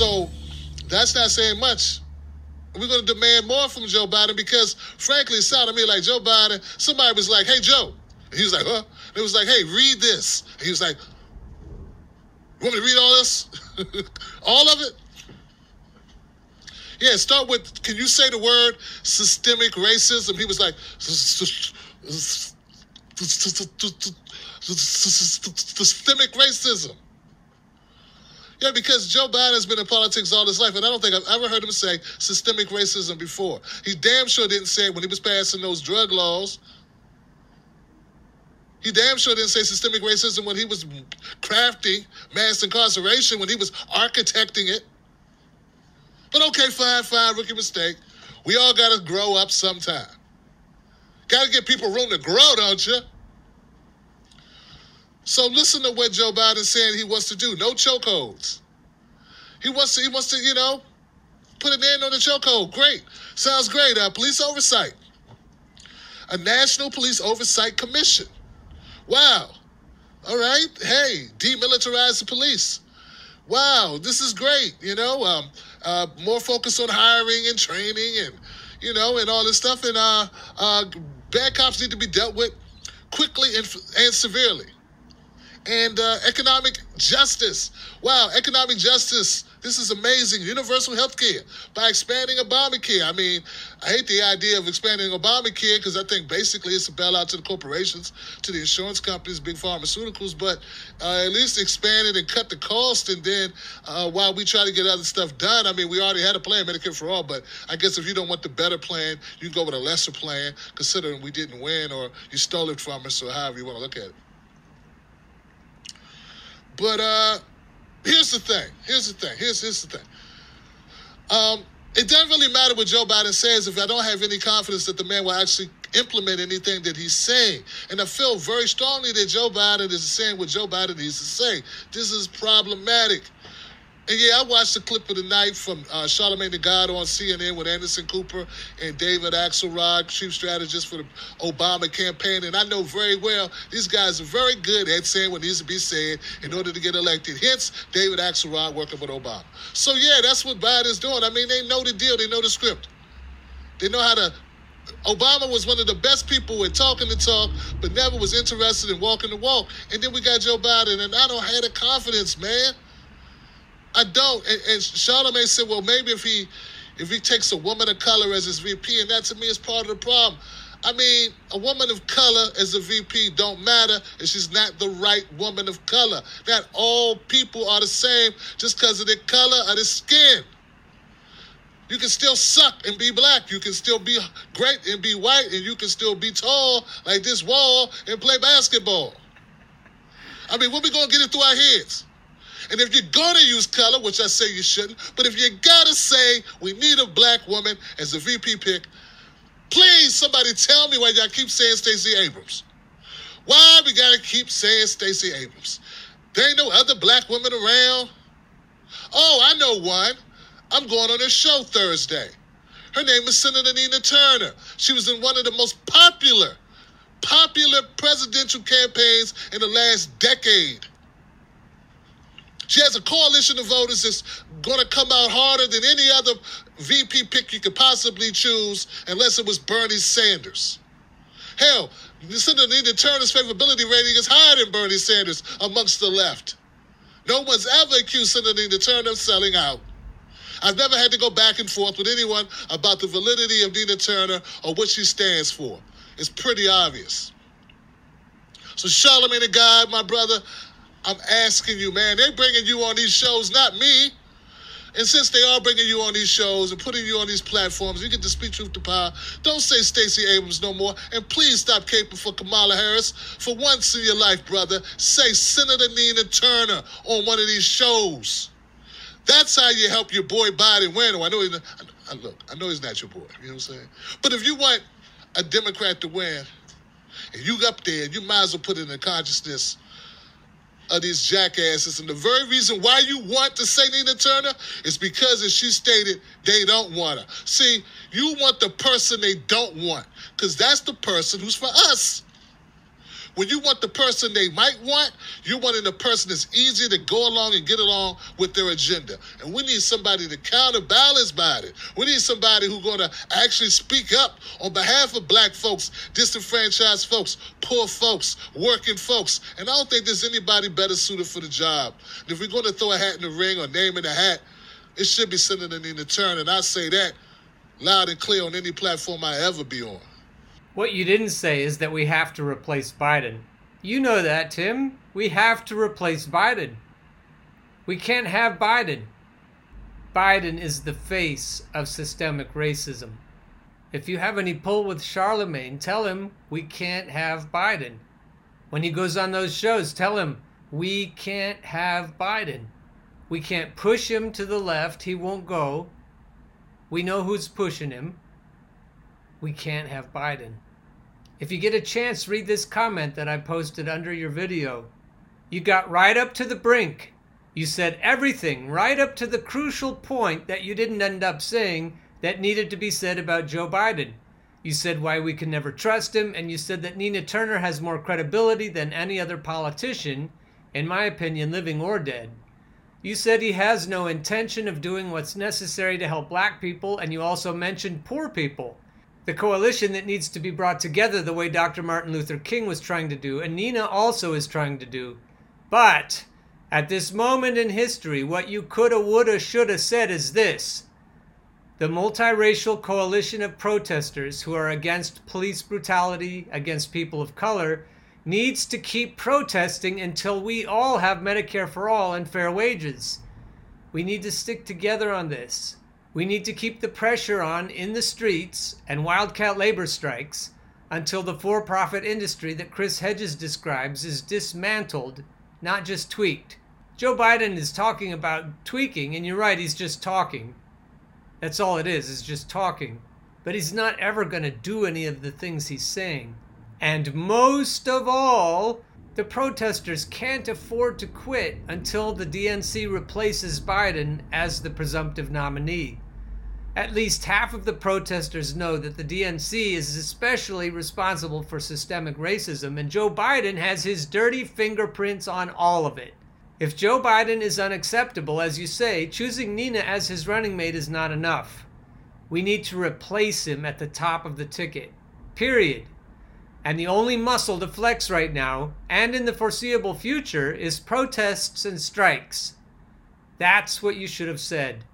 So that's not saying much. We're going to demand more from Joe Biden because, frankly, it sounded to me like Joe Biden. Somebody was like, "Hey, Joe," he was like, "Huh?" It was like, "Hey, read this." And he was like, "You want me to read all this? all of it?" Yeah, start with. Can you say the word systemic racism? He was like, systemic racism. Yeah, because Joe Biden has been in politics all his life, and I don't think I've ever heard him say systemic racism before. He damn sure didn't say it when he was passing those drug laws. He damn sure didn't say systemic racism when he was crafting mass incarceration, when he was architecting it. But okay, fine, fine, rookie mistake. We all got to grow up sometime. Got to give people room to grow, don't you? So listen to what Joe Biden saying he wants to do. No chokeholds. He wants to. He wants to. You know, put an end on the chokehold. Great. Sounds great. Uh, police oversight. A National Police Oversight Commission. Wow. All right. Hey, demilitarize the police. Wow, this is great. You know, um, uh, more focus on hiring and training and you know and all this stuff. And uh, uh, bad cops need to be dealt with quickly and, and severely and uh, economic justice. Wow, economic justice. This is amazing. Universal health care by expanding Obamacare. I mean, I hate the idea of expanding Obamacare because I think basically it's a bailout to the corporations, to the insurance companies, big pharmaceuticals, but uh, at least expand it and cut the cost. And then uh, while we try to get other stuff done, I mean, we already had a plan, Medicare for All, but I guess if you don't want the better plan, you go with a lesser plan, considering we didn't win or you stole it from us or however you want to look at it. But uh, here's the thing. Here's the thing. Here's, here's the thing. Um, it doesn't really matter what Joe Biden says if I don't have any confidence that the man will actually implement anything that he's saying. And I feel very strongly that Joe Biden is saying what Joe Biden needs to say. This is problematic. And yeah, I watched the clip of the night from uh, Charlamagne the God on CNN with Anderson Cooper and David Axelrod, chief strategist for the Obama campaign. And I know very well these guys are very good at saying what needs to be said in order to get elected. Hence, David Axelrod working with Obama. So yeah, that's what Biden's doing. I mean, they know the deal. They know the script. They know how to Obama was one of the best people at talking the talk, but never was interested in walking the walk. And then we got Joe Biden, and I don't have the confidence, man. I don't. And, and Charlamagne said, well, maybe if he if he takes a woman of color as his VP, and that to me is part of the problem. I mean, a woman of color as a VP don't matter if she's not the right woman of color. Not all people are the same just because of their color or their skin. You can still suck and be black. You can still be great and be white, and you can still be tall like this wall and play basketball. I mean, when we gonna get it through our heads? And if you're gonna use color, which I say you shouldn't, but if you gotta say we need a black woman as a VP pick, please somebody tell me why y'all keep saying Stacey Abrams. Why we gotta keep saying Stacey Abrams? There ain't no other black woman around. Oh, I know one. I'm going on her show Thursday. Her name is Senator Nina Turner. She was in one of the most popular, popular presidential campaigns in the last decade. She has a coalition of voters that's going to come out harder than any other VP pick you could possibly choose, unless it was Bernie Sanders. Hell, Senator Nina Turner's favorability rating is higher than Bernie Sanders amongst the left. No one's ever accused Senator Nina Turner of selling out. I've never had to go back and forth with anyone about the validity of Nina Turner or what she stands for. It's pretty obvious. So, Charlamagne the God, my brother, I'm asking you, man. They're bringing you on these shows, not me. And since they are bringing you on these shows and putting you on these platforms, you get to speak truth to power. Don't say Stacey Abrams no more. And please stop caping for Kamala Harris. For once in your life, brother, say Senator Nina Turner on one of these shows. That's how you help your boy Biden win. Oh, I know he's not, I, look, I know he's not your boy. You know what I'm saying? But if you want a Democrat to win, and you up there, you might as well put it in the consciousness of these jackasses. And the very reason why you want to say Nina Turner is because, as she stated, they don't want her. See, you want the person they don't want, because that's the person who's for us. When you want the person they might want, you're wanting the person that's easy to go along and get along with their agenda. And we need somebody to counterbalance Biden. We need somebody who's going to actually speak up on behalf of black folks, disenfranchised folks, poor folks, working folks. And I don't think there's anybody better suited for the job. And if we're going to throw a hat in the ring or name in a hat, it should be Senator Nina Turner. And I say that loud and clear on any platform I ever be on. What you didn't say is that we have to replace Biden. You know that, Tim. We have to replace Biden. We can't have Biden. Biden is the face of systemic racism. If you have any pull with Charlamagne, tell him we can't have Biden. When he goes on those shows, tell him we can't have Biden. We can't push him to the left, he won't go. We know who's pushing him we can't have Biden. If you get a chance, read this comment that I posted under your video. You got right up to the brink. You said everything right up to the crucial point that you didn't end up saying that needed to be said about Joe Biden. You said why we can never trust him, and you said that Nina Turner has more credibility than any other politician, in my opinion, living or dead. You said he has no intention of doing what's necessary to help black people, and you also mentioned poor people the coalition that needs to be brought together the way Dr. Martin Luther King was trying to do, and Nina also is trying to do. But at this moment in history, what you coulda, woulda, shoulda said is this the multiracial coalition of protesters who are against police brutality against people of color needs to keep protesting until we all have Medicare for all and fair wages. We need to stick together on this. We need to keep the pressure on in the streets and wildcat labor strikes until the for profit industry that Chris Hedges describes is dismantled, not just tweaked. Joe Biden is talking about tweaking, and you're right, he's just talking. That's all it is, is just talking. But he's not ever going to do any of the things he's saying. And most of all, the protesters can't afford to quit until the DNC replaces Biden as the presumptive nominee. At least half of the protesters know that the DNC is especially responsible for systemic racism, and Joe Biden has his dirty fingerprints on all of it. If Joe Biden is unacceptable, as you say, choosing Nina as his running mate is not enough. We need to replace him at the top of the ticket. Period. And the only muscle to flex right now, and in the foreseeable future, is protests and strikes. That's what you should have said.